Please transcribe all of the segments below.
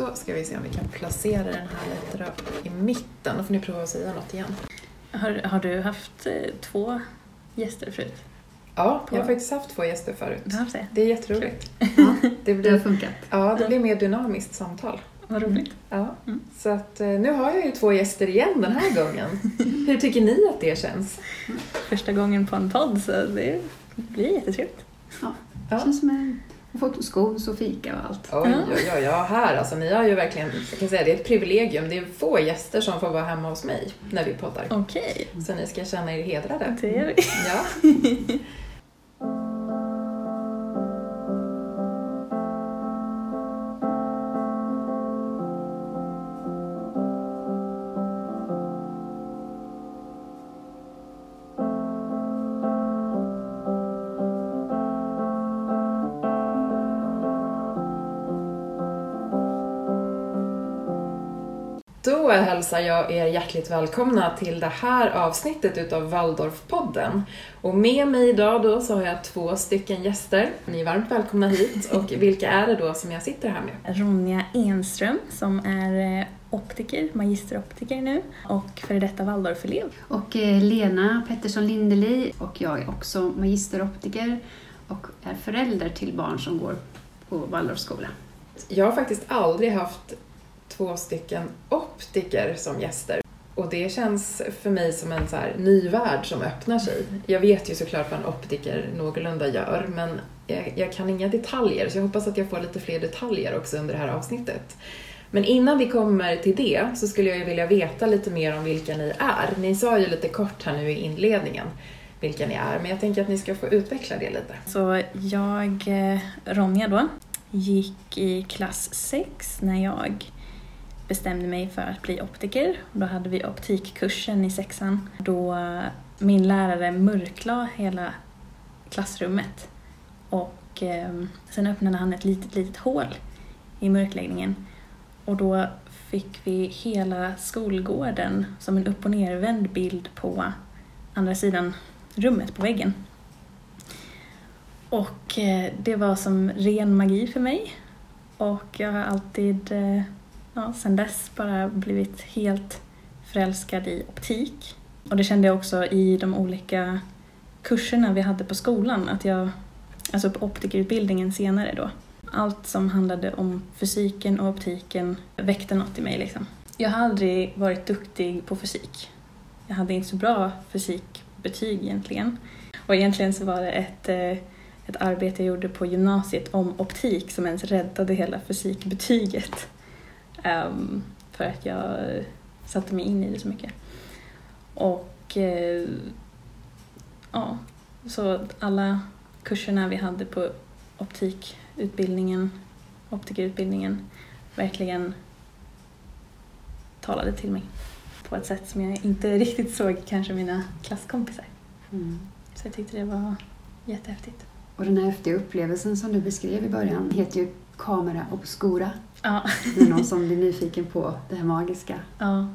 Då ska vi se om vi kan placera den här lite då i mitten. Då får ni prova att säga något igen. Har, har du haft eh, två gäster förut? Ja, jag har Ja. faktiskt haft två gäster förut. Det? Det är jätteroligt. Ja, Det det har blir, funkat. ja, det blir mer dynamiskt samtal. Vad roligt. Ja. Mm. Så att eh, nu har jag ju två gäster igen den här gången. Hur tycker ni att det känns? Första gången på en podd så det blir jättetrevligt. Ja. Ja. Det känns som en... Fått skos och fika och allt. Oj, oj, oj, ja, här alltså. Ni har ju verkligen, jag kan säga det är ett privilegium. Det är få gäster som får vara hemma hos mig när vi poddar. Okej, Så ni ska känna er hedrade. det gör vi. Ja. hälsar jag er hjärtligt välkomna till det här avsnittet utav Waldorfpodden. Och med mig idag då så har jag två stycken gäster. Ni är varmt välkomna hit. Och vilka är det då som jag sitter här med? Ronja Enström som är eh, optiker, magisteroptiker nu och före detta Waldorfelev. Och eh, Lena Pettersson Lindeli och jag är också magisteroptiker och är förälder till barn som går på Waldorfskola. Jag har faktiskt aldrig haft två stycken optiker som gäster. Och det känns för mig som en så här ny värld som öppnar sig. Jag vet ju såklart vad en optiker någorlunda gör, men jag, jag kan inga detaljer, så jag hoppas att jag får lite fler detaljer också under det här avsnittet. Men innan vi kommer till det så skulle jag ju vilja veta lite mer om vilka ni är. Ni sa ju lite kort här nu i inledningen vilka ni är, men jag tänker att ni ska få utveckla det lite. Så jag, eh, Ronja då, gick i klass 6 när jag bestämde mig för att bli optiker. Då hade vi optikkursen i sexan då min lärare mörklade hela klassrummet och eh, sen öppnade han ett litet, litet hål i mörkläggningen och då fick vi hela skolgården som en upp och nervänd bild på andra sidan rummet på väggen. Och eh, det var som ren magi för mig. Och jag har alltid, eh, ja, sen dess bara blivit helt förälskad i optik. Och det kände jag också i de olika kurserna vi hade på skolan, att jag, alltså på optikerutbildningen senare då. Allt som handlade om fysiken och optiken väckte något i mig liksom. Jag har aldrig varit duktig på fysik. Jag hade inte så bra fysikbetyg egentligen. Och egentligen så var det ett, eh, ett arbete jag gjorde på gymnasiet om optik som ens räddade hela fysikbetyget. Ehm, för att jag satte mig in i det så mycket. Och eh, ja, så alla kurserna vi hade på optikutbildningen, optikerutbildningen, verkligen talade till mig på ett sätt som jag inte riktigt såg kanske mina klasskompisar. Mm. Så jag tyckte det var jättehäftigt. Och den här häftiga upplevelsen som du beskrev i början heter ju Camera Obscura. Ja, Det är någon som blir nyfiken på det här magiska. ja.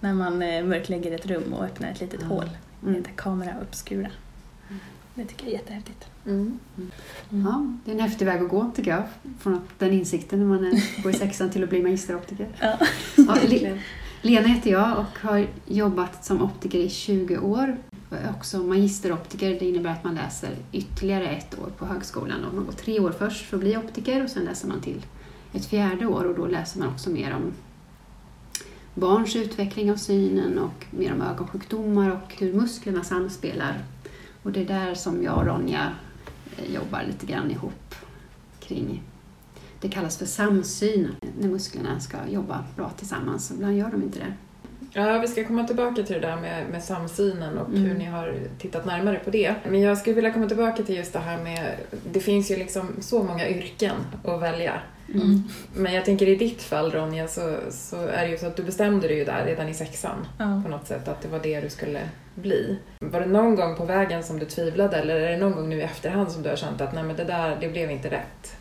När man eh, mörklägger ett rum och öppnar ett litet Ja. hål. Det Mm. heter kamera obscura. Det tycker jag är jättehäftigt. Mm. Ja, det är en häftig väg att gå tycker jag. Från att den insikten när man är- går i sexan till att bli magisteroptiker. Ja. Ja, Le- Lena heter jag och har jobbat som optiker i 20 år. Jag är också magisteroptiker. Det innebär att man läser ytterligare ett år på högskolan. Och man går tre år först för att bli optiker och sen läser man till ett fjärde år och då läser man också mer om barns utveckling av synen och mer om ögonsjukdomar och hur musklerna samspelar. Och det är där som jag och Ronja eh, jobbar lite grann ihop kring det kallas för samsyn när musklerna ska jobba bra tillsammans. Ibland gör de inte det. Ja, vi ska komma tillbaka till det där med, med samsynen och Mm. hur ni har tittat närmare på det. Men jag skulle vilja komma tillbaka till just det här med, det finns ju liksom så många yrken att välja. Mm. Men jag tänker i ditt fall Ronja så, så är det ju så att du bestämde dig ju där redan i sexan Ja. på något sätt att det var det du skulle bli. Var det någon gång på vägen som du tvivlade eller är det någon gång nu i efterhand som du har känt att nej men det där, det blev inte rätt?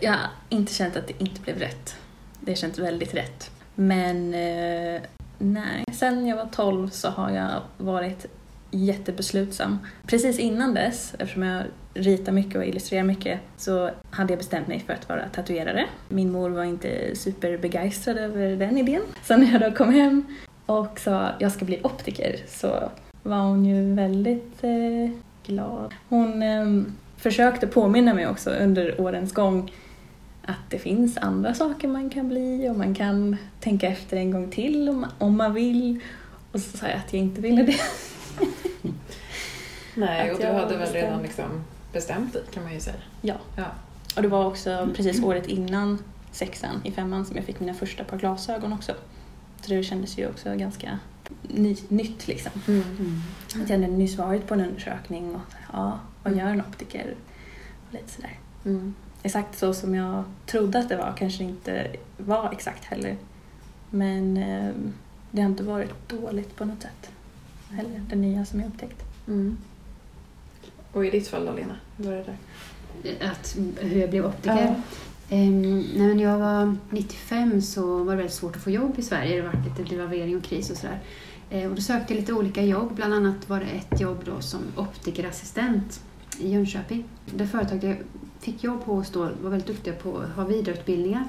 Jag har inte känt att det inte blev rätt. Det har känts väldigt rätt. Men eh, nej, sen jag var 12 så har jag varit jättebeslutsam. Precis innan dess, eftersom jag ritar mycket och illustrerar mycket, så hade jag bestämt mig för att vara tatuerare. Min mor var inte superbegeistrad över den idén. Så när jag då kom hem och sa att jag ska bli optiker så var hon ju väldigt eh, glad. Hon eh, försökte påminna mig också under årens gång att det finns andra saker man kan bli och man kan tänka efter en gång till om, om man vill. Och så sa jag att jag inte ville det. Nej, och du hade väl bestämt. redan liksom bestämt dig kan man ju säga. Ja. Ja. Och det var också precis året innan sexan, i femman, som jag fick mina första par glasögon också. Så det kändes ju också ganska ny, nytt liksom. Mm. Mm. Att jag hade nyss varit på en undersökning och ja, vad Mm. gör en optiker? Och lite sådär. Mm. Exakt så som jag trodde att det var kanske inte var exakt heller. Men eh, det har inte varit dåligt på något sätt. Heller, det nya som jag upptäckt. Mm. Och i ditt fall då Lena, hur var det där? Att, hur jag blev optiker. Ehm, nej, men jag var 95 så var det väldigt svårt att få jobb i Sverige. Det var lite devalvering och kris och sådär. Ehm, och då sökte jag lite olika jobb. Bland annat var det ett jobb då som optikerassistent i Jönköping. Det företaget jag fick jobb hos då var väldigt duktiga på att ha vidareutbildningar.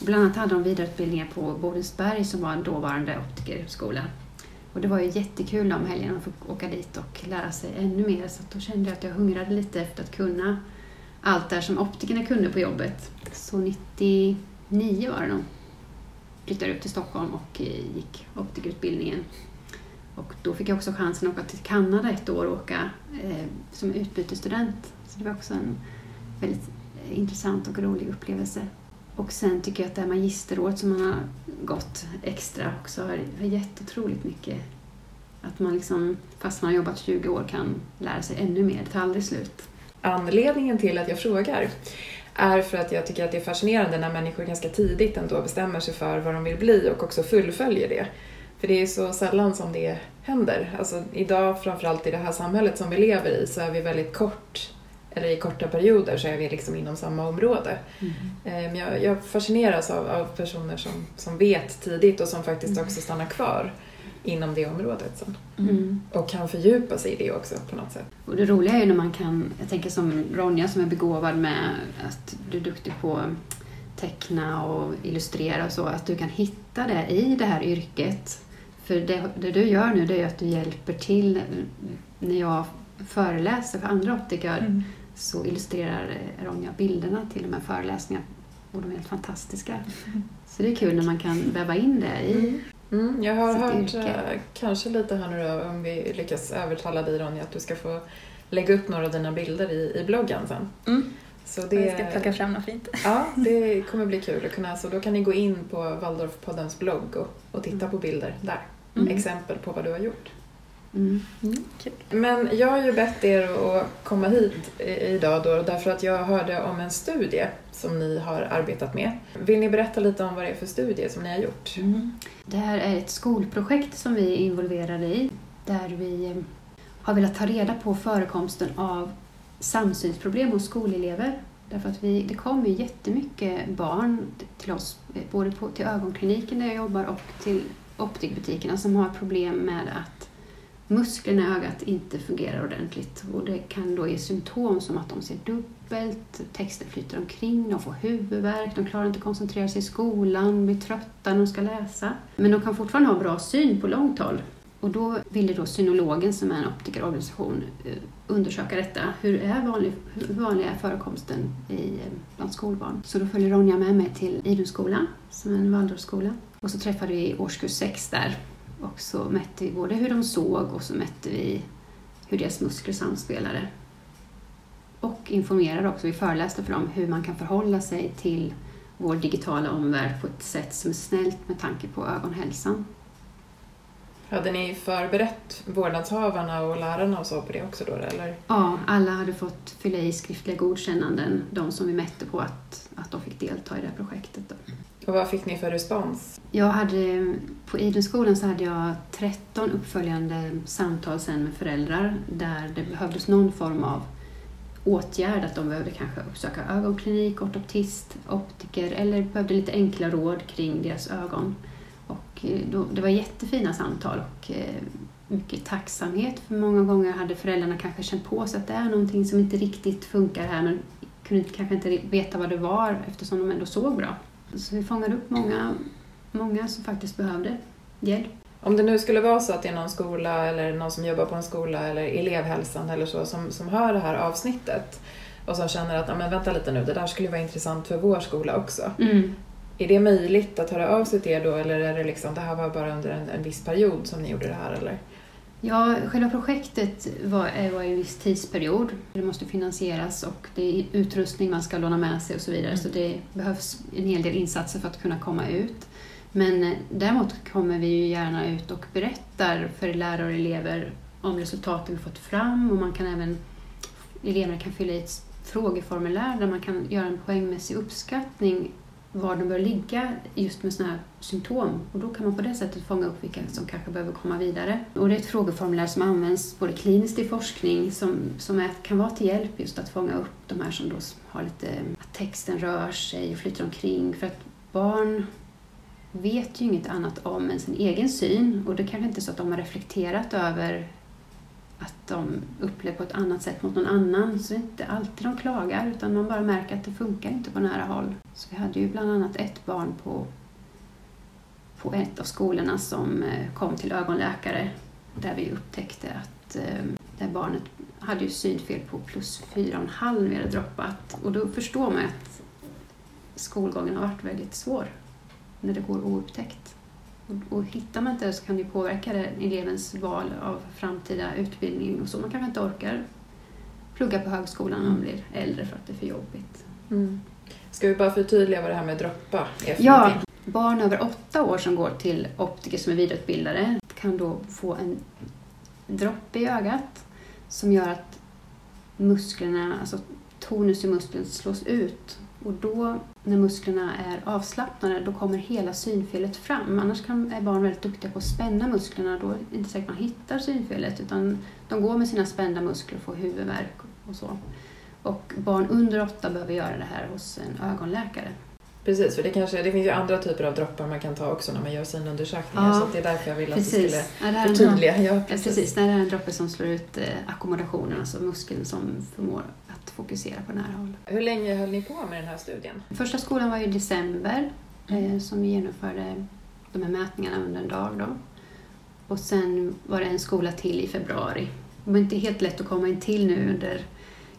Bland annat hade de vidareutbildningar på Bodensberg som var en dåvarande optikerskola. Och det var ju jättekul de helgerna att få åka dit och lära sig ännu mer. Så då kände jag att jag hungrade lite efter att kunna allt där som optikerna kunde på jobbet. Så 99 var det nog. Flyttade upp till Stockholm och eh, gick optikerutbildningen. Och då fick jag också chansen att åka till Kanada ett år och åka eh, som utbytesstudent. Så det var också en väldigt eh, intressant och rolig upplevelse. Och sen tycker jag att det här magisteråret som man har gått extra också har, har gett otroligt mycket. Att man liksom, fast man har jobbat 20 år, kan lära sig ännu mer. Det tar aldrig slut. Anledningen till att jag frågar är för att jag tycker att det är fascinerande när människor ganska tidigt ändå bestämmer sig för vad de vill bli och också fullföljer det. För det är så sällan som det händer. Alltså idag, framförallt i det här samhället som vi lever i, så är vi väldigt kort, eller i korta perioder så är vi liksom inom samma område. Eh, Men jag, jag fascineras av, av personer som, som vet tidigt och som faktiskt Mm. också stannar kvar inom det området sen. Mm. Och kan fördjupa sig i det också på något sätt. Och det roliga är ju när man kan, jag tänker som Ronja som är begåvad med att du är duktig på att teckna och illustrera och så, att du kan hitta det i det här yrket. För det, det du gör nu det är att du hjälper till när jag föreläser för andra optiker Mm. Så illustrerar eh, Ronja bilderna till de här föreläsningarna och de är helt fantastiska. Så det är kul när man kan väva in det i Mm, jag har hört yrke. eh, kanske lite här nu då, om vi lyckas övertala dig Ronja att du ska få lägga upp några av dina bilder i, i bloggen sen. Mm. Så Det... Jag ska plocka fram något fint. ja, det kommer bli kul att kunna, så då kan ni gå in på Waldorfpoddens blogg och, och titta på bilder där. Mm. Exempel på vad du har gjort. Mm. mm Men jag har ju bett er att komma hit idag då därför att jag hörde om en studie som ni har arbetat med. Vill ni berätta lite om vad det är för studie som ni har gjort? Mm. Det här är ett skolprojekt som vi är involverade i där vi eh, har velat ta reda på förekomsten av samsynsproblem hos skolelever. Därför att vi, det kommer ju jättemycket barn till oss, eh, både på, till ögonkliniken där jag jobbar och till optikbutikerna som har problem med att musklerna i ögat inte fungerar ordentligt. Och det kan då ge symptom som att de ser dubbelt, texten flyter omkring, de får huvudvärk, de klarar inte att koncentrera sig i skolan, blir trötta när de ska läsa. Men de kan fortfarande ha bra syn på långt håll. Och då ville då synologen, som är en optikerorganisation, eh, undersöka detta. Hur är vanlig, hur vanlig är förekomsten i, eh, bland skolbarn? Så då följer Ronja med mig till Idunskolan, som är en Waldorfskola. Och så träffade vi årskurs 6 där. Och så mätte vi både hur de såg och så mätte vi hur deras muskler samspelade. Och informerade också, vi föreläste för dem hur man kan förhålla sig till vår digitala omvärld på ett sätt som är snällt med tanke på ögonhälsan. Hade ni förberett vårdnadshavarna och lärarna och så på det också då eller? Ja, alla hade fått fylla i skriftliga godkännanden, de som vi mätte på att, att de fick delta i det här projektet. Då. Och vad fick ni för respons? Jag hade, på Idunskolan så hade jag 13 uppföljande samtal sen med föräldrar där det behövdes någon form av åtgärd, att de behövde kanske uppsöka ögonklinik, ortoptist, optiker eller behövde lite enkla råd kring deras ögon. Och eh, då, det var jättefina samtal och eh, mycket tacksamhet. För många gånger hade föräldrarna kanske känt på sig att det är någonting som inte riktigt funkar här men kunde kanske inte veta vad det var eftersom de ändå såg bra. Så vi fångade upp många, många som faktiskt behövde hjälp. Om det nu skulle vara så att det är någon skola eller någon som jobbar på en skola eller elevhälsan eller så som, som hör det här avsnittet och som känner att, men vänta lite nu, det där skulle vara intressant för vår skola också. Mm. Är det möjligt att höra av sig till er då eller är det liksom, det här var bara under en, en viss period som ni gjorde det här eller? Ja, själva projektet var, var en viss tidsperiod. Det måste finansieras och det är utrustning man ska låna med sig och så vidare. Mm. Så det behövs en hel del insatser för att kunna komma ut. Men eh, däremot kommer vi ju gärna ut och berättar för lärare och elever om resultaten vi fått fram och man kan även, eleverna kan fylla i ett frågeformulär där man kan göra en poängmässig uppskattning var de bör ligga just med sådana här symptom. Och då kan man på det sättet fånga upp vilka som kanske behöver komma vidare. Och det är ett frågeformulär som används både kliniskt i forskning som, som är, kan vara till hjälp just att fånga upp de här som då har lite, att texten rör sig och flyter omkring. För att barn vet ju inget annat om än sin egen syn och det kanske inte är så att de har reflekterat över att de upplever på ett annat sätt mot någon annan. Så det är inte alltid de klagar utan man bara märker att det funkar inte på nära håll. Så vi hade ju bland annat ett barn på, på ett av skolorna som eh, kom till ögonläkare där vi upptäckte att eh, det det barnet hade ju synfel på plus fyra och en halv vi hade droppat. Och då förstår man att skolgången har varit väldigt svår när det går oupptäckt. Och, hittar man inte det så kan det påverka elevens val av framtida utbildning och så. Man kanske inte orkar plugga på högskolan när man blir äldre för att det är för jobbigt. Mm. Ska vi bara förtydliga vad det här med droppa är för Ja, någonting? barn över åtta år som går till optiker som är vidareutbildade kan då få en droppe i ögat som gör att musklerna, alltså tonus i muskeln slås ut och då när musklerna är avslappnade då kommer hela synfelet fram. Annars kan, är barn väldigt duktiga på att spänna musklerna. Då är det inte säkert att man hittar synfelet utan de går med sina spända muskler och får huvudvärk och så. Och barn under åtta behöver göra det här hos en ögonläkare. Precis, för det, kanske, det finns ju andra typer av droppar man kan ta också när man gör synundersökningar Ja, så det är därför jag ville att du skulle Ja, en- förtydliga. Ja, precis. precis. Det här är en droppe som slår ut eh, ackommodationen, alltså muskeln som förmår att fokusera på nära håll. Hur länge höll ni på med den här studien? Första skolan var i december eh, som vi genomförde de här mätningarna under en dag. Då. Och sen var det en skola till i februari. Det var inte helt lätt att komma in till nu under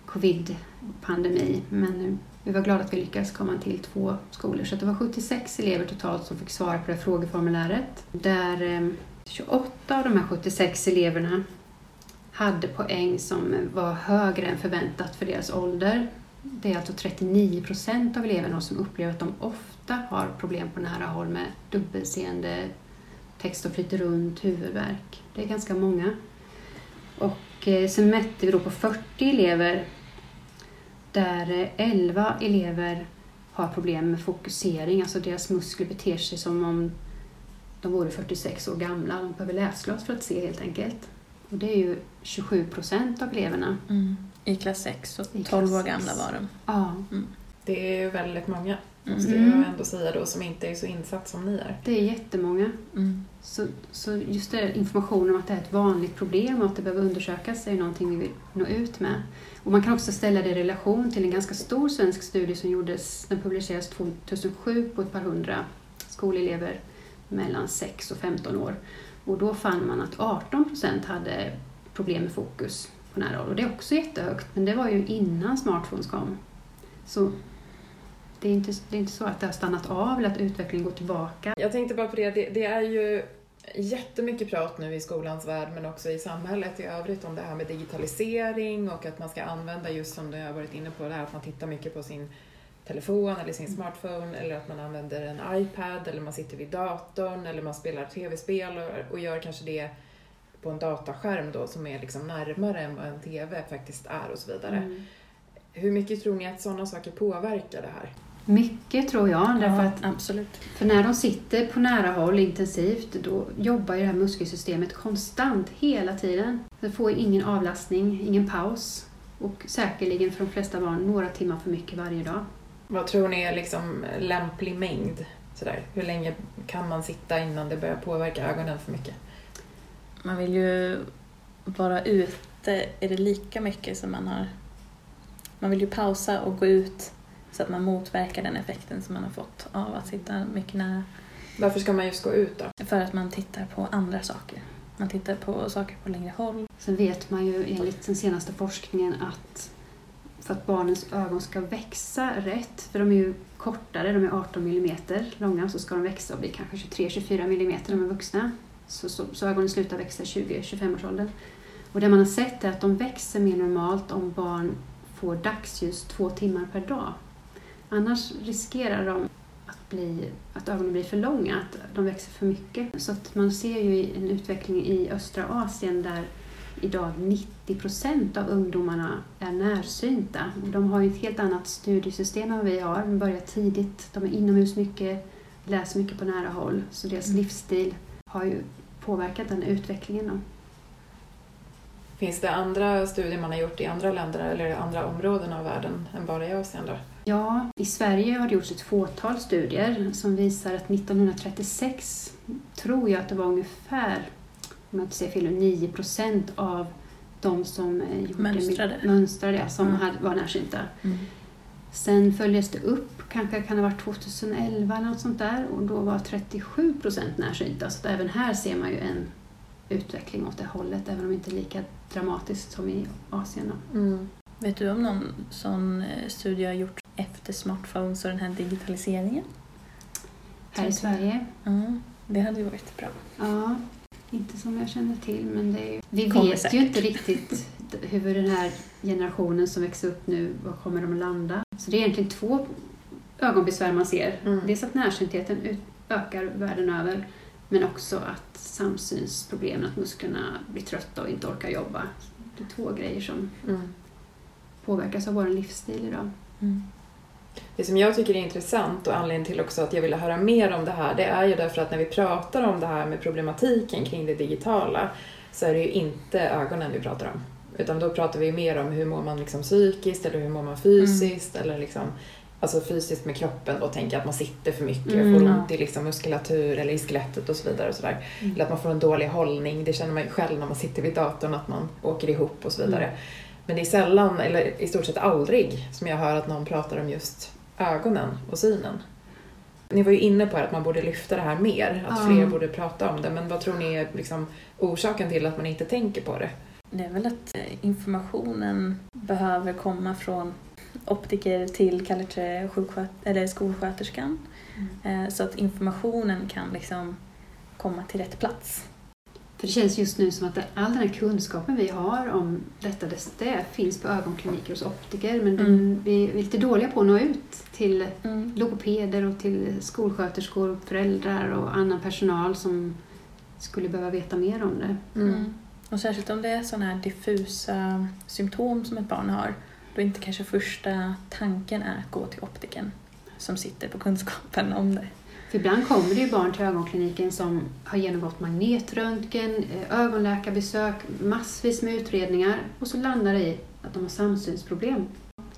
covid-pandemi men vi var glada att vi lyckades komma till två skolor. Så det var 76 elever totalt som fick svara på det här frågeformuläret. Där eh, 28 av de här 76 eleverna hade poäng som var högre än förväntat för deras ålder. Det är alltså 39 procent av eleverna som upplever att de ofta har problem på nära håll med dubbelseende, text som flyter runt, huvudvärk. Det är ganska många. Och eh, sen mätte vi då på 40 elever där eh, 11 elever har problem med fokusering, alltså deras muskler beter sig som om de vore 46 år gamla. De behöver läsglas för att se helt enkelt. Och det är ju 27 procent av eleverna. Mm. I klass 6 och I 12 år klass gamla sex. var de. Ja, Det är ju väldigt många, Mm. måste Mm. jag ändå säga då, som inte är så insatt som ni är. det är jättemånga. Mm. Så, så just det, informationen om att det är ett vanligt problem och att det behöver undersökas är någonting vi vill nå ut med. Och man kan också ställa det i relation till en ganska stor svensk studie som gjordes, den publicerades 2007 på ett par hundra skolelever mellan 6 och 15 år. Och då fann man att 18 procent hade problem med fokus på nära håll. Och det är också jättehögt, men det var ju innan smartphones kom. Så det är inte, det är inte så att det har stannat av eller att utvecklingen går tillbaka. Jag tänkte bara på det, det, det är ju jättemycket prat nu i skolans värld men också i samhället i övrigt om det här med digitalisering och att man ska använda just som du har varit inne på det här att man tittar mycket på sin telefon eller sin smartphone eller att man använder en iPad eller man sitter vid datorn eller man spelar tv-spel och, och gör kanske det på en dataskärm då som är liksom närmare än vad en tv faktiskt är och så vidare. Mm. Hur mycket tror ni att sådana saker påverkar det här? Mycket tror jag, därför Ja, att absolut. för när de sitter på nära håll intensivt då jobbar ju det här muskelsystemet konstant hela tiden. Det får ingen avlastning, ingen paus och säkerligen för de flesta barn några timmar för mycket varje dag. Vad tror ni är liksom lämplig mängd? Sådär. Hur länge kan man sitta innan det börjar påverka ögonen för mycket? Man vill ju vara ute, är det lika mycket som man har... Man vill ju pausa och gå ut så att man motverkar den effekten som man har fått av att sitta mycket nära. Varför ska man just gå ut då? För att man tittar på andra saker. Man tittar på saker på längre håll. Sen vet man ju enligt den senaste forskningen att för att barnens ögon ska växa rätt, för de är ju kortare, de är 18 mm långa, så ska de växa och bli kanske 23-24 mm när de är vuxna. Så, så, så ögonen slutar växa i 20-25 års ålder. Och det man har sett är att de växer mer normalt om barn får dagsljus två timmar per dag. Annars riskerar de att, bli, att ögonen blir för långa, att de växer för mycket. Så att man ser ju en utveckling i östra Asien där idag 90 procent av ungdomarna är närsynta. De har ju ett helt annat studiesystem än vi har. De börjar tidigt, de är inomhus mycket, läser mycket på nära håll. Så deras Mm. livsstil har ju påverkat den utvecklingen. Då. Finns det andra studier man har gjort i andra länder eller andra områden av världen än bara i Asien då? Ja, i Sverige har det gjorts ett fåtal studier som visar att 1936 tror jag att det var ungefär, om jag inte säger fel, 9 procent av de som eh, gjorde Mönstrade. mönstrade ja, som Mm. hade, var närsynta. Sen följdes det upp, kanske kan det ha varit 2011 eller något sånt där, och då var 37 procent närsynta. Så även här ser man ju en utveckling åt det hållet, även om inte lika dramatiskt som i Asien. Mm. Vet du om någon sån eh, studie har gjorts efter smartphones och den här digitaliseringen? Här i Sverige Ja, det hade ju varit bra. Ja, inte som jag känner till, men det är ju... Vi Kommer vet säkert. ju inte riktigt hur den här generationen som växer upp nu, var kommer de att landa? Så det är egentligen två ögonbesvär man ser. Mm. Dels att närsyntheten ökar världen över, men också att samsynsproblemen, att musklerna blir trötta och inte orkar jobba. Det är två grejer som Mm. påverkas av vår livsstil idag. Det som jag tycker är intressant och anledningen till också att jag ville höra mer om det här, det är ju därför att när vi pratar om det här med problematiken kring det digitala så är det ju inte ögonen vi pratar om. Utan då pratar vi mer om hur mår man liksom psykiskt eller hur mår man fysiskt eller liksom Alltså fysiskt med kroppen då tänker jag att man sitter för mycket Mm, och får ja. ont i liksom muskulatur eller i skelettet och så vidare. Och sådär. Mm. Eller att man får en dålig hållning, det känner man ju själv när man sitter vid datorn att man åker ihop och så vidare. Mm. Men det är sällan, eller i stort sett aldrig, som jag hör att någon pratar om just ögonen och synen. Ni var ju inne på att man borde lyfta det här mer, att Ja. fler borde prata om det. Men vad tror ni är liksom orsaken till att man inte tänker på det? Det är väl att eh, informationen behöver komma från optiker till kanske eller skolsköterskan. Eh, Så att informationen kan liksom komma till rätt plats. För det känns just nu som att all den här kunskapen vi har om detta, det, det finns på ögonkliniker hos optiker, men den, Mm. vi är lite dåliga på att nå ut till Mm. logopeder och till skolsköterskor, föräldrar och annan personal som skulle behöva veta mer om det. Mm. Och särskilt om det är sådana här diffusa symptom som ett barn har, då inte kanske första tanken är att gå till optiken som sitter på kunskapen om det. För ibland kommer det ju barn till ögonkliniken som har genomgått magnetröntgen, eh, ögonläkarbesök, massvis med utredningar och så landar det i att de har samsynsproblem.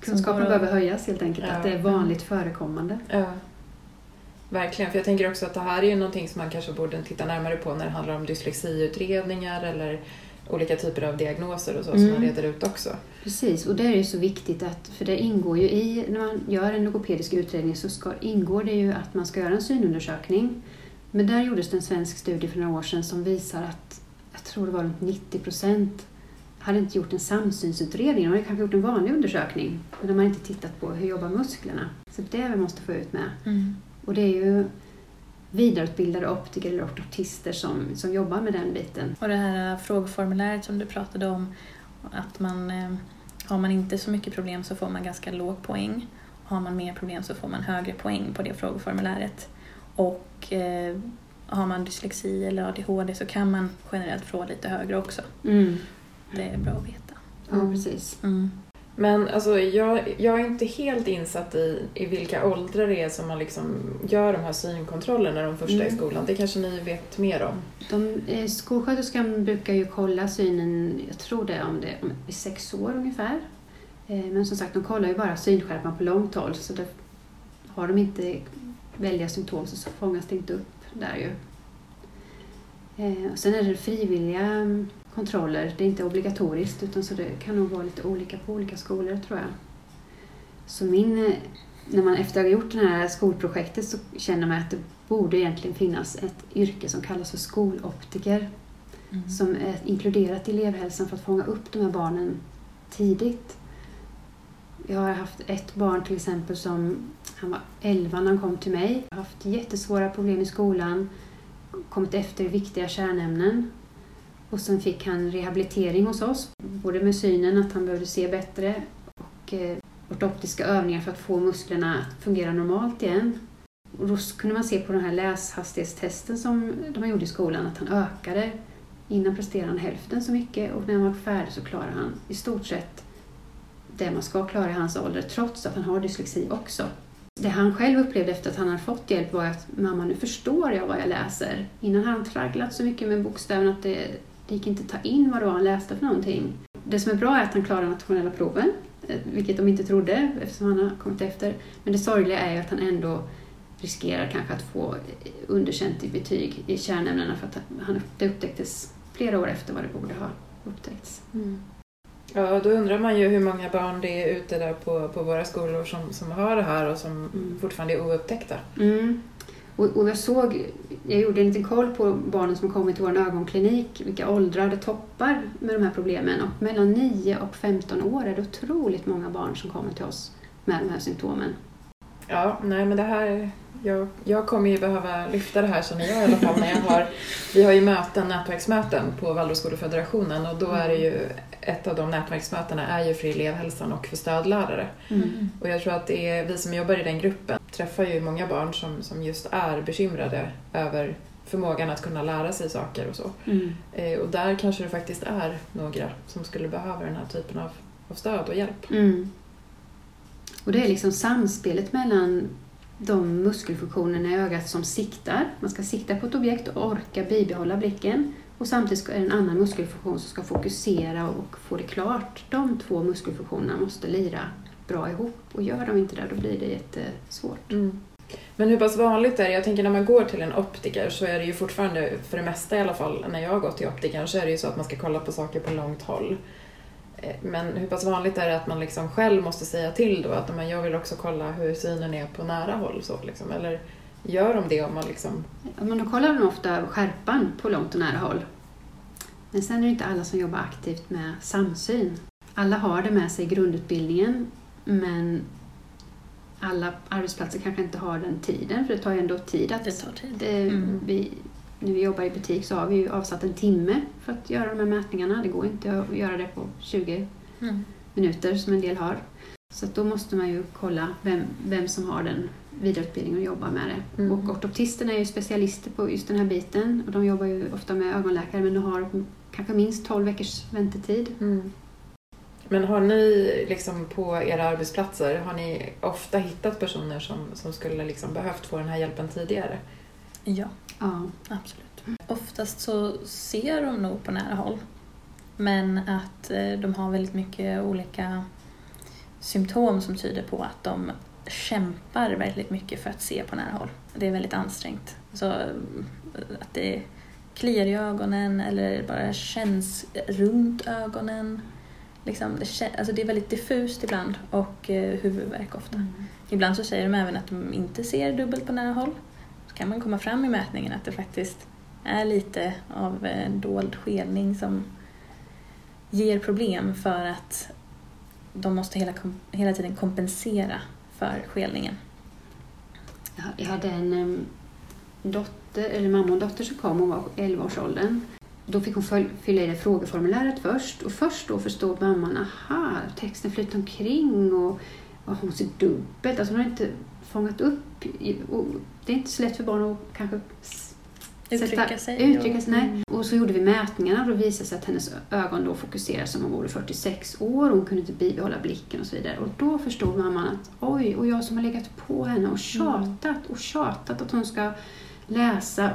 Kunskapen bara- behöver höjas helt enkelt, Ja. att det är vanligt förekommande. Ja. Verkligen, för jag tänker också att det här är ju någonting som man kanske borde titta närmare på när det handlar om dyslexiutredningar eller olika typer av diagnoser och så som Mm. man reder ut också. Precis, och det är ju så viktigt att, för det ingår ju i, när man gör en logopedisk utredning så ska, ingår det ju att man ska göra en synundersökning. Men där gjordes det en svensk studie för några år sedan som visar att, jag tror det var runt 90 procent, hade inte gjort en samsynsutredning, de hade kanske gjort en vanlig undersökning, men de har inte tittat på hur jobbar musklerna. Så det är det vi måste få ut med. Och det är ju vidareutbildade optiker eller ortoptister som, som jobbar med den biten. Och det här frågeformuläret som du pratade om, att man, eh, har man inte så mycket problem så får man ganska låg poäng. Har man mer problem så får man högre poäng på det frågeformuläret. Och eh, har man dyslexi eller ADHD så kan man generellt få lite högre också. Mm. Det är bra att veta. Ja, Mm. Men alltså, jag, jag är inte helt insatt i, i vilka åldrar det är som man liksom gör de här synkontrollerna de första i Mm. skolan. Det kanske ni vet mer om? De, eh, skolsköterskan brukar ju kolla synen, jag tror det är om det om vid sex år ungefär. Eh, men som sagt, de kollar ju bara synskärpan på långt håll så det, har de inte välja symptom så fångas det inte upp där ju. Eh, och sen är det frivilliga kontroller. Det är inte obligatoriskt utan så det kan nog vara lite olika på olika skolor tror jag. Så min, när man efter att ha gjort det här skolprojektet så känner man att det borde egentligen finnas ett yrke som kallas för skoloptiker. Mm. Som är inkluderat i elevhälsan för att fånga upp de här barnen tidigt. Jag har haft ett barn till exempel som han var 11 när han kom till mig. Har haft jättesvåra problem i skolan. Kommit efter i viktiga kärnämnen. Och sen fick han rehabilitering hos oss. Både med synen, att han behövde se bättre och eh, ortoptiska övningar för att få musklerna att fungera normalt igen. Och då kunde man se på den här läshastighetstesten som de gjorde i skolan att han ökade. Innan presterade han hälften så mycket och när han var färdig så klarade han i stort sett det man ska klara i hans ålder trots att han har dyslexi också. Det han själv upplevde efter att han hade fått hjälp var att mamma nu förstår jag vad jag läser. Innan hade han tragglat så mycket med bokstäverna att det, det gick inte att ta in vad det var han läste för någonting. Det som är bra är att han klarar nationella proven, eh, vilket de inte trodde eftersom han har kommit efter. Men det sorgliga är ju att han ändå riskerar kanske att få underkänt i betyg i kärnämnena för att han, det upptäcktes flera år efter vad det borde ha upptäckts. Ja, då undrar man ju hur många barn det är ute där på, på våra skolor som, som har det här och som Mm. fortfarande är oupptäckta. Mm. Och, och jag såg, jag gjorde en liten koll på barnen som kommit till vår ögonklinik, vilka åldrar det toppar med de här problemen. Och mellan 9 och 15 år är det otroligt många barn som kommer till oss med de här symptomen. Ja, nej men det här... Jag, jag kommer ju behöva lyfta det här känner jag i alla fall när jag har... Vi har ju möten, nätverksmöten på Waldorfskolefederationen och då är det ju ett av de nätverksmötena är ju för elevhälsan och för stödlärare. Mm. Och jag tror att det är, vi som jobbar i den gruppen träffar ju många barn som, som just är bekymrade över förmågan att kunna lära sig saker och så. Mm. Eh, och där kanske det faktiskt är några som skulle behöva den här typen av, av stöd och hjälp. Mm. Och det är liksom samspelet mellan de muskelfunktionerna i ögat som siktar. Man ska sikta på ett objekt och orka bibehålla blicken. Och samtidigt är det en annan muskelfunktion som ska fokusera och få det klart. De två muskelfunktionerna måste lira bra ihop och gör de inte det då blir det jättesvårt. Mm. Men hur pass vanligt är det? Jag tänker när man går till en optiker så är det ju fortfarande, för det mesta i alla fall, när jag har gått till optikern så är det ju så att man ska kolla på saker på långt håll. Eh, Men hur pass vanligt är det att man liksom själv måste säga till då att men jag vill också kolla hur synen är på nära håll? Så liksom. Eller gör de det om man liksom... Ja, Men då kollar de ofta skärpan på långt och nära håll. Men sen är det inte alla som jobbar aktivt med samsyn. Alla har det med sig i grundutbildningen men alla arbetsplatser kanske inte har den tiden för det tar ju ändå tid att Det tar tid. det, Mm. vi, när vi jobbar i butik så har vi ju avsatt en timme för att göra de här mätningarna. Det går inte att göra det på 20 Mm. minuter som en del har. Så att då måste man ju kolla vem, vem som har den vidareutbildningen och jobbar med det. Mm. Och ortoptisterna är ju specialister på just den här biten och de jobbar ju ofta med ögonläkare men de har kanske minst 12 veckors väntetid. Men har ni liksom på era arbetsplatser, har ni ofta hittat personer som, som skulle liksom behövt få den här hjälpen tidigare? Ja, Ja. absolut. Oftast så ser de nog på nära håll. Men att eh, de har väldigt mycket olika symptom som tyder på att de kämpar väldigt mycket för att se på nära håll. Det är väldigt ansträngt. Så eh, att det kliar i ögonen eller bara känns runt ögonen. Liksom, det, alltså det är väldigt diffust ibland och eh, huvudvärk ofta. Ibland så säger de även att de inte ser dubbelt på nära håll. Kan man komma fram i mätningen att det faktiskt är lite av en dold skelning som ger problem för att de måste hela, hela tiden kompensera för skelningen. Jag- hade en dotter, eller mamma och dotter som kom, hon var 11-årsåldern. Då fick hon fylla i det frågeformuläret först och först då förstod mamman, aha, texten flyter omkring och, och hon ser dubbelt. Alltså hon har inte fångat upp, och det är inte så lätt för barn att kanske s- Uttrycka sätta- sig. Uttrycka sig, nej. Mm. Och så gjorde vi mätningarna och då visade det sig att hennes ögon då fokuserade som om hon vore 46 år och hon kunde inte bibehålla blicken och så vidare. Och då förstod mamman att oj, och jag som har legat på henne och tjatat och tjatat att hon ska läsa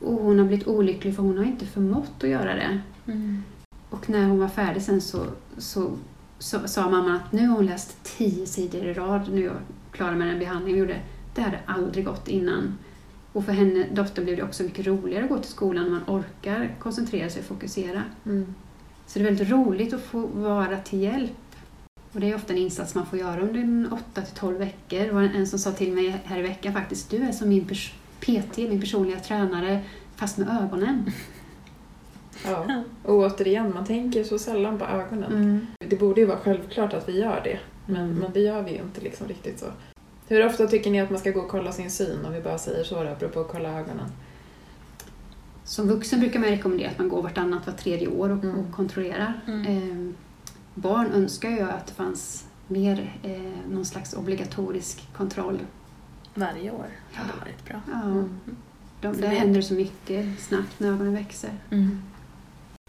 och hon har blivit olycklig för hon har inte förmått att göra det. Mm. Och när hon var färdig sen så, så, så sa mamman att nu har hon läst tio sidor i rad, nu är jag klar med den behandling vi gjorde. Det hade aldrig gått innan. Och för henne, dottern blev det också mycket roligare att gå till skolan när man orkar koncentrera sig och fokusera. Mm. Så det är väldigt roligt att få vara till hjälp. Och det är ofta en insats man får göra under 8 till 12 veckor. Det var en som sa till mig här i veckan faktiskt, du är som min PT, min personliga tränare, fast med ögonen. Ja. Och återigen, man tänker så sällan på ögonen. Mm. Det borde ju vara självklart att vi gör det, men, Mm. men det gör vi ju inte liksom riktigt så. Hur ofta tycker ni att man ska gå och kolla sin syn, om vi bara säger så då, apropå att kolla ögonen? Som vuxen brukar man rekommendera att man går vartannat, var tredje år och, Mm. och kontrollerar. Eh, barn önskar ju att det fanns mer eh, någon slags obligatorisk kontroll. Varje år Ja. hade varit bra. Ja, Mm. de, där det- händer så mycket snabbt när ögonen växer. Mm.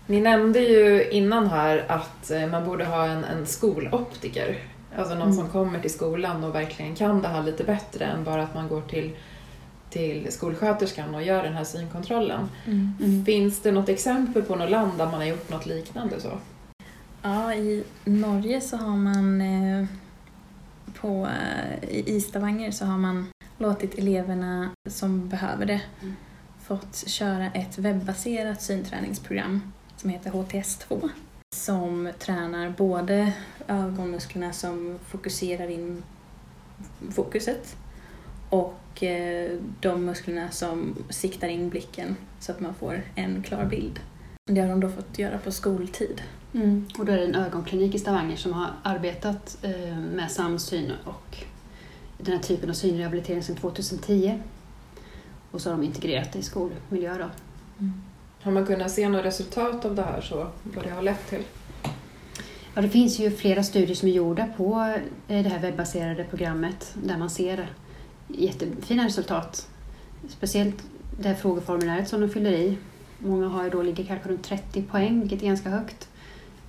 Ni nämnde ju innan här att eh, man borde ha en, en skoloptiker. Alltså någon Mm. som kommer till skolan och verkligen kan det här lite bättre än bara att man går till, till skolsköterskan och gör den här synkontrollen. Mm. Mm. Finns det något exempel på något land där man har gjort något liknande så? Ja, i Norge så har man eh, på, eh, i Stavanger så har man låtit eleverna som behöver det Mm. fått köra ett webbaserat synträningsprogram som heter HTS2 som tränar både ögonmusklerna som fokuserar in fokuset och eh, de musklerna som siktar in blicken så att man får en klar bild. Det har de då fått göra på skoltid. Mm. Och då är det en ögonklinik i Stavanger som har arbetat eh, med samsyn och den här typen av synrehabilitering sedan 2010. Och så har de integrerat det i skolmiljö. Då. Har man kunnat se något resultat av det här så, vad det har lett till? Ja, det finns ju flera studier som är gjorda på eh, det här webbaserade programmet där man ser jättefina resultat. Speciellt det här frågeformuläret som de fyller i. Många har ju då, ligger kanske runt 30 poäng, vilket är ganska högt.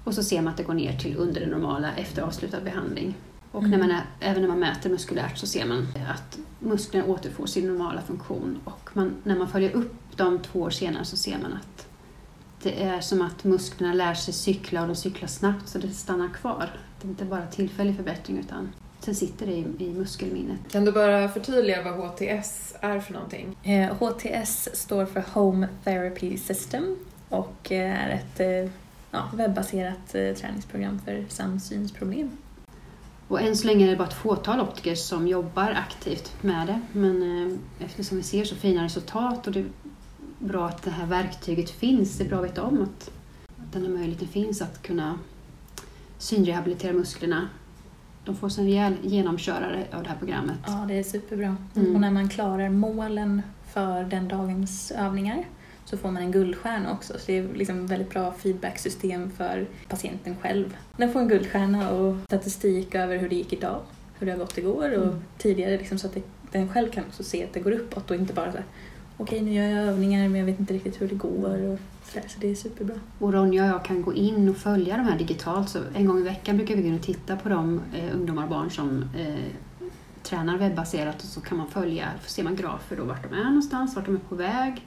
Och så ser man att det går ner till under det normala efter avslutad behandling. Och när Mm. man även när man mäter muskulärt så ser man att musklerna återfår sin normala funktion. Och man, när man följer upp dem två år senare så ser man att det är som att musklerna lär sig cykla och de cyklar snabbt så det stannar kvar. Det är inte bara tillfällig förbättring utan sen sitter det i, i muskelminnet. Kan du bara förtydliga vad HTS är för någonting? Eh, HTS står för Home Therapy System och eh, är ett eh, ja, webbaserat eh, träningsprogram för samsynsproblem. Och än så länge är det bara ett fåtal optiker som jobbar aktivt med det. Men eh, eftersom vi ser så fina resultat och det bra att det här verktyget finns, det är bra att veta om att, att den här möjligheten finns att kunna synrehabilitera musklerna. De får sig en rejäl genomkörare av det här programmet. Ja, det är superbra. Mm. Och när man klarar målen för den dagens övningar så får man en guldstjärna också. Så det är liksom ett väldigt bra feedbacksystem för patienten själv. Den får en guldstjärna och statistik över hur det gick idag, hur det har gått igår och Mm. tidigare liksom, så att den själv kan också se att det går uppåt och inte bara så här okej nu gör jag övningar men jag vet inte riktigt hur det går och så, där, så det är superbra. Och Ronja och jag kan gå in och följa de här digitalt. Så en gång i veckan brukar vi gå in och titta på de eh, ungdomar och barn som eh, tränar webbaserat och så kan man följa, så ser man grafer då vart de är någonstans, vart de är på väg.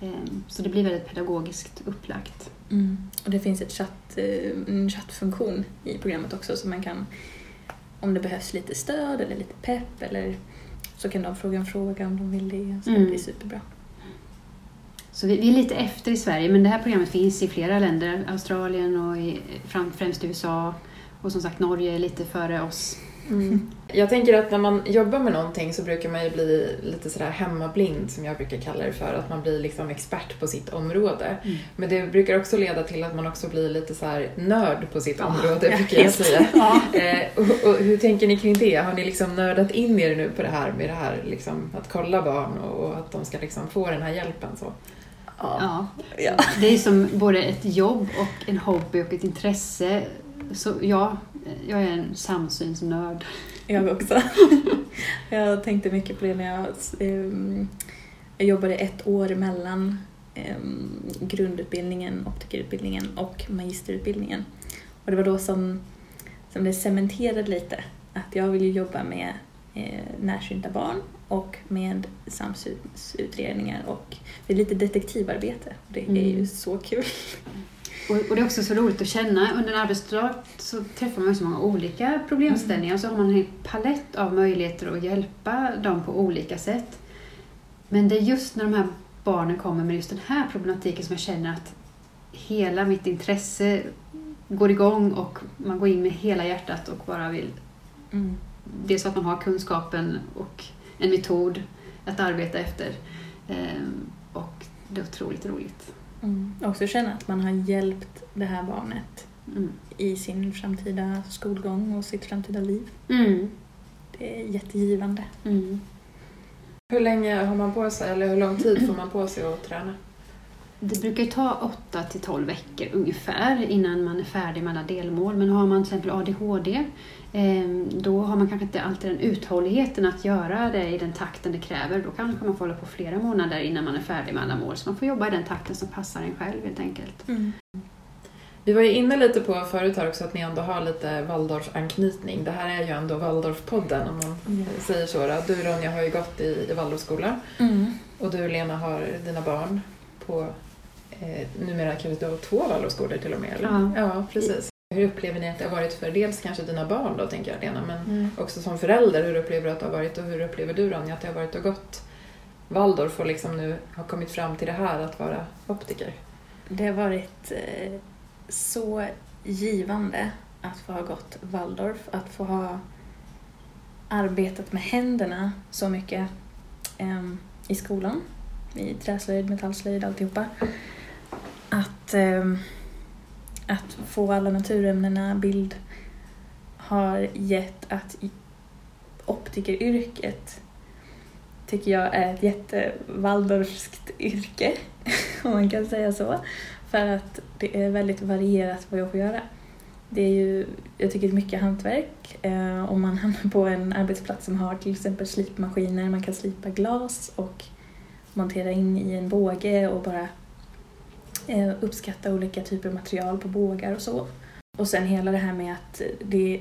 Eh, så det blir väldigt pedagogiskt upplagt. Mm. Och det finns ett chatt, eh, en chattfunktion i programmet också så man kan, om det behövs lite stöd eller lite pepp eller så kan de fråga en fråga om de vill det. Så Mm. det är superbra. Så vi, vi är lite efter i Sverige men det här programmet finns i flera länder, Australien och i, främst USA. Och som sagt Norge är lite före oss. Jag tänker att när man jobbar med någonting så brukar man ju bli lite sådär hemmablind som jag brukar kalla det för. Att man blir liksom expert på sitt område. Mm. Men det brukar också leda till att man också blir lite så här nörd på sitt område ja, brukar jag säga. Ja. Eh, och, och hur tänker ni kring det? Har ni liksom nördat in er nu på det här med det här liksom, att kolla barn och, och att de ska liksom få den här hjälpen? Så? Ja. Ja. Det är som både ett jobb och en hobby och ett intresse. Så ja, jag är en samsynsnörd. Jag också. jag tänkte mycket på det när jag, ehm, jag jobbade ett år mellan ehm, grundutbildningen, optikerutbildningen och magisterutbildningen. Och det var då som, som det cementerade lite att jag vill jobba med eh, närsynta barn och med samsynsutredningar och det är lite detektivarbete. Det är Mm. ju så kul. Och, och det är också så roligt att känna. Under en arbetsdag så träffar man så många olika problemställningar och så har man en hel palett av möjligheter att hjälpa dem på olika sätt. Men det är just när de här barnen kommer med just den här problematiken som jag känner att hela mitt intresse går igång och man går in med hela hjärtat och bara vill Mm. Dels att man har kunskapen och en metod att arbeta efter. Ehm, och det är otroligt roligt. Mm. Också känna att man har hjälpt det här barnet Mm. i sin framtida skolgång och sitt framtida liv. Mm. Det är jättegivande. Mm. Hur länge har man på sig, eller hur lång tid får man på sig att träna? Det brukar ju ta 8 till 12 veckor ungefär innan man är färdig med alla delmål. Men har man till exempel ADHD ehm, då har man kanske inte alltid den uthålligheten att göra det i den takten det kräver. Då kanske man får hålla på flera månader innan man är färdig med alla mål. Så man får jobba i den takten som passar en själv helt enkelt. Mm. Vi var ju inne lite på förut här också att ni ändå har lite Waldorf-anknytning. Det här är ju ändå Waldorf-podden om man Mm. säger så. Då. Du Ronja har ju gått i, i Waldorfskola Mm. och du Lena har dina barn på eh, numera kanske du har två Waldorfskolor till och med? Eller? Ja. ja, precis. Hur upplever ni att det har varit för dels kanske dina barn då tänker jag Lena, men Mm. också som förälder, hur upplever du att det har varit och hur upplever du Ronja att det har varit och gått Waldorf och liksom nu har kommit fram till det här att vara optiker? Det har varit eh, så givande att få ha gått Waldorf, att få ha arbetat med händerna så mycket em, i skolan, i träslöjd, metallslöjd, alltihopa. Att, ehm, att få alla naturämnena, bild, har gett att optikeryrket tycker jag är ett jätte-waldorfskt yrke, om man kan säga så. För att det är väldigt varierat vad jag får göra. Det är ju, jag tycker det är mycket hantverk. Eh, om man hamnar på en arbetsplats som har till exempel slipmaskiner, man kan slipa glas och montera in i en båge och bara eh, uppskatta olika typer av material på bågar och så. Och sen hela det här med att det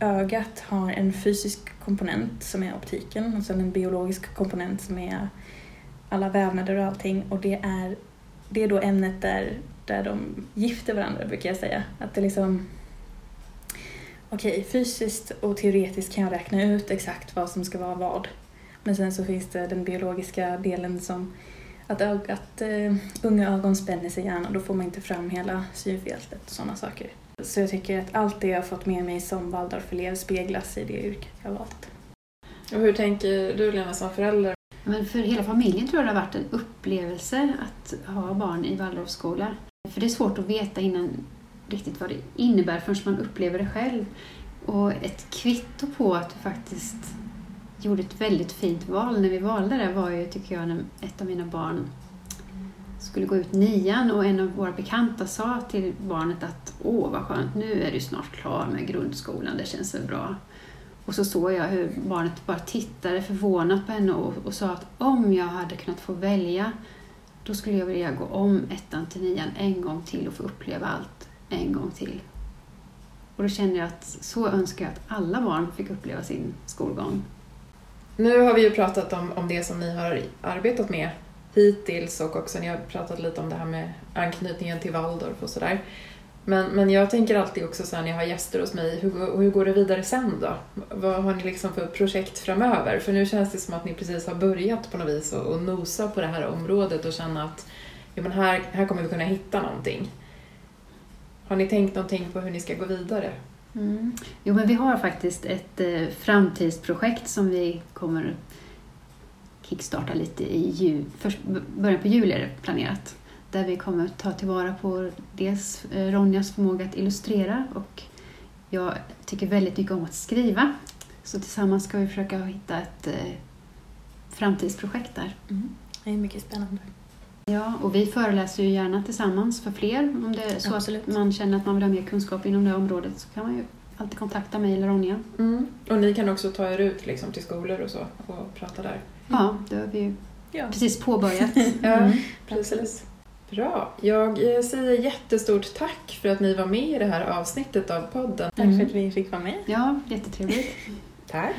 ögat har en fysisk komponent som är optiken och sen en biologisk komponent som är alla vävnader och allting och det är, det är då ämnet där, där de gifter varandra brukar jag säga. Att det liksom Okej, fysiskt och teoretiskt kan jag räkna ut exakt vad som ska vara vad. Men sen så finns det den biologiska delen som att, ög- att uh, unga ögon spänner sig gärna och då får man inte fram hela synfältet och sådana saker. Så jag tycker att allt det jag har fått med mig som Waldorfelev speglas i det yrket jag har valt. Och hur tänker du Lena som förälder? Men för hela familjen tror jag det har varit en upplevelse att ha barn i Waldorfskola. För det är svårt att veta innan riktigt vad det innebär förrän man upplever det själv. Och ett kvitto på att vi faktiskt gjorde ett väldigt fint val när vi valde det var ju, tycker jag, när ett av mina barn skulle gå ut nian och en av våra bekanta sa till barnet att åh vad skönt, nu är du snart klar med grundskolan, det känns så bra. Och så såg jag hur barnet bara tittade förvånat på henne och, och sa att om jag hade kunnat få välja då skulle jag vilja gå om ettan till nian en gång till och få uppleva allt en gång till. Och då kände jag att så önskar jag att alla barn fick uppleva sin skolgång. Nu har vi ju pratat om, om det som ni har arbetat med hittills och också ni har pratat lite om det här med anknytningen till Waldorf och sådär. Men, men jag tänker alltid också så här när jag har gäster hos mig, hur, går- hur går det vidare sen då? Vad har ni liksom för projekt framöver? För nu känns det som att ni precis har börjat på något vis och, och nosa på det här området och känna att ja, men här, här kommer vi kunna hitta någonting. Har ni tänkt någonting på hur ni ska gå vidare? Mm. Jo, men vi har faktiskt ett eh, framtidsprojekt som vi kommer kickstarta lite i ju, först, början på juli är det planerat. Där vi kommer ta tillvara på dels eh, Ronjas förmåga att illustrera och jag tycker väldigt mycket om att skriva. Så tillsammans ska vi försöka hitta ett eh, framtidsprojekt där. Det är mycket spännande. Ja, och vi föreläser ju gärna tillsammans för fler. Om det är så Absolut. att man känner att man vill ha mer kunskap inom det området så kan man ju alltid kontakta mig eller Ronja. Och ni kan också ta er ut liksom, till skolor och så och prata där? Ja, det har vi ju Ja. precis påbörjat. Ja, Mm, precis. Bra. Jag eh, säger jättestort tack för att ni var med i det här avsnittet av podden. Tack för att vi fick vara med. Ja, jättetrevligt. Tack.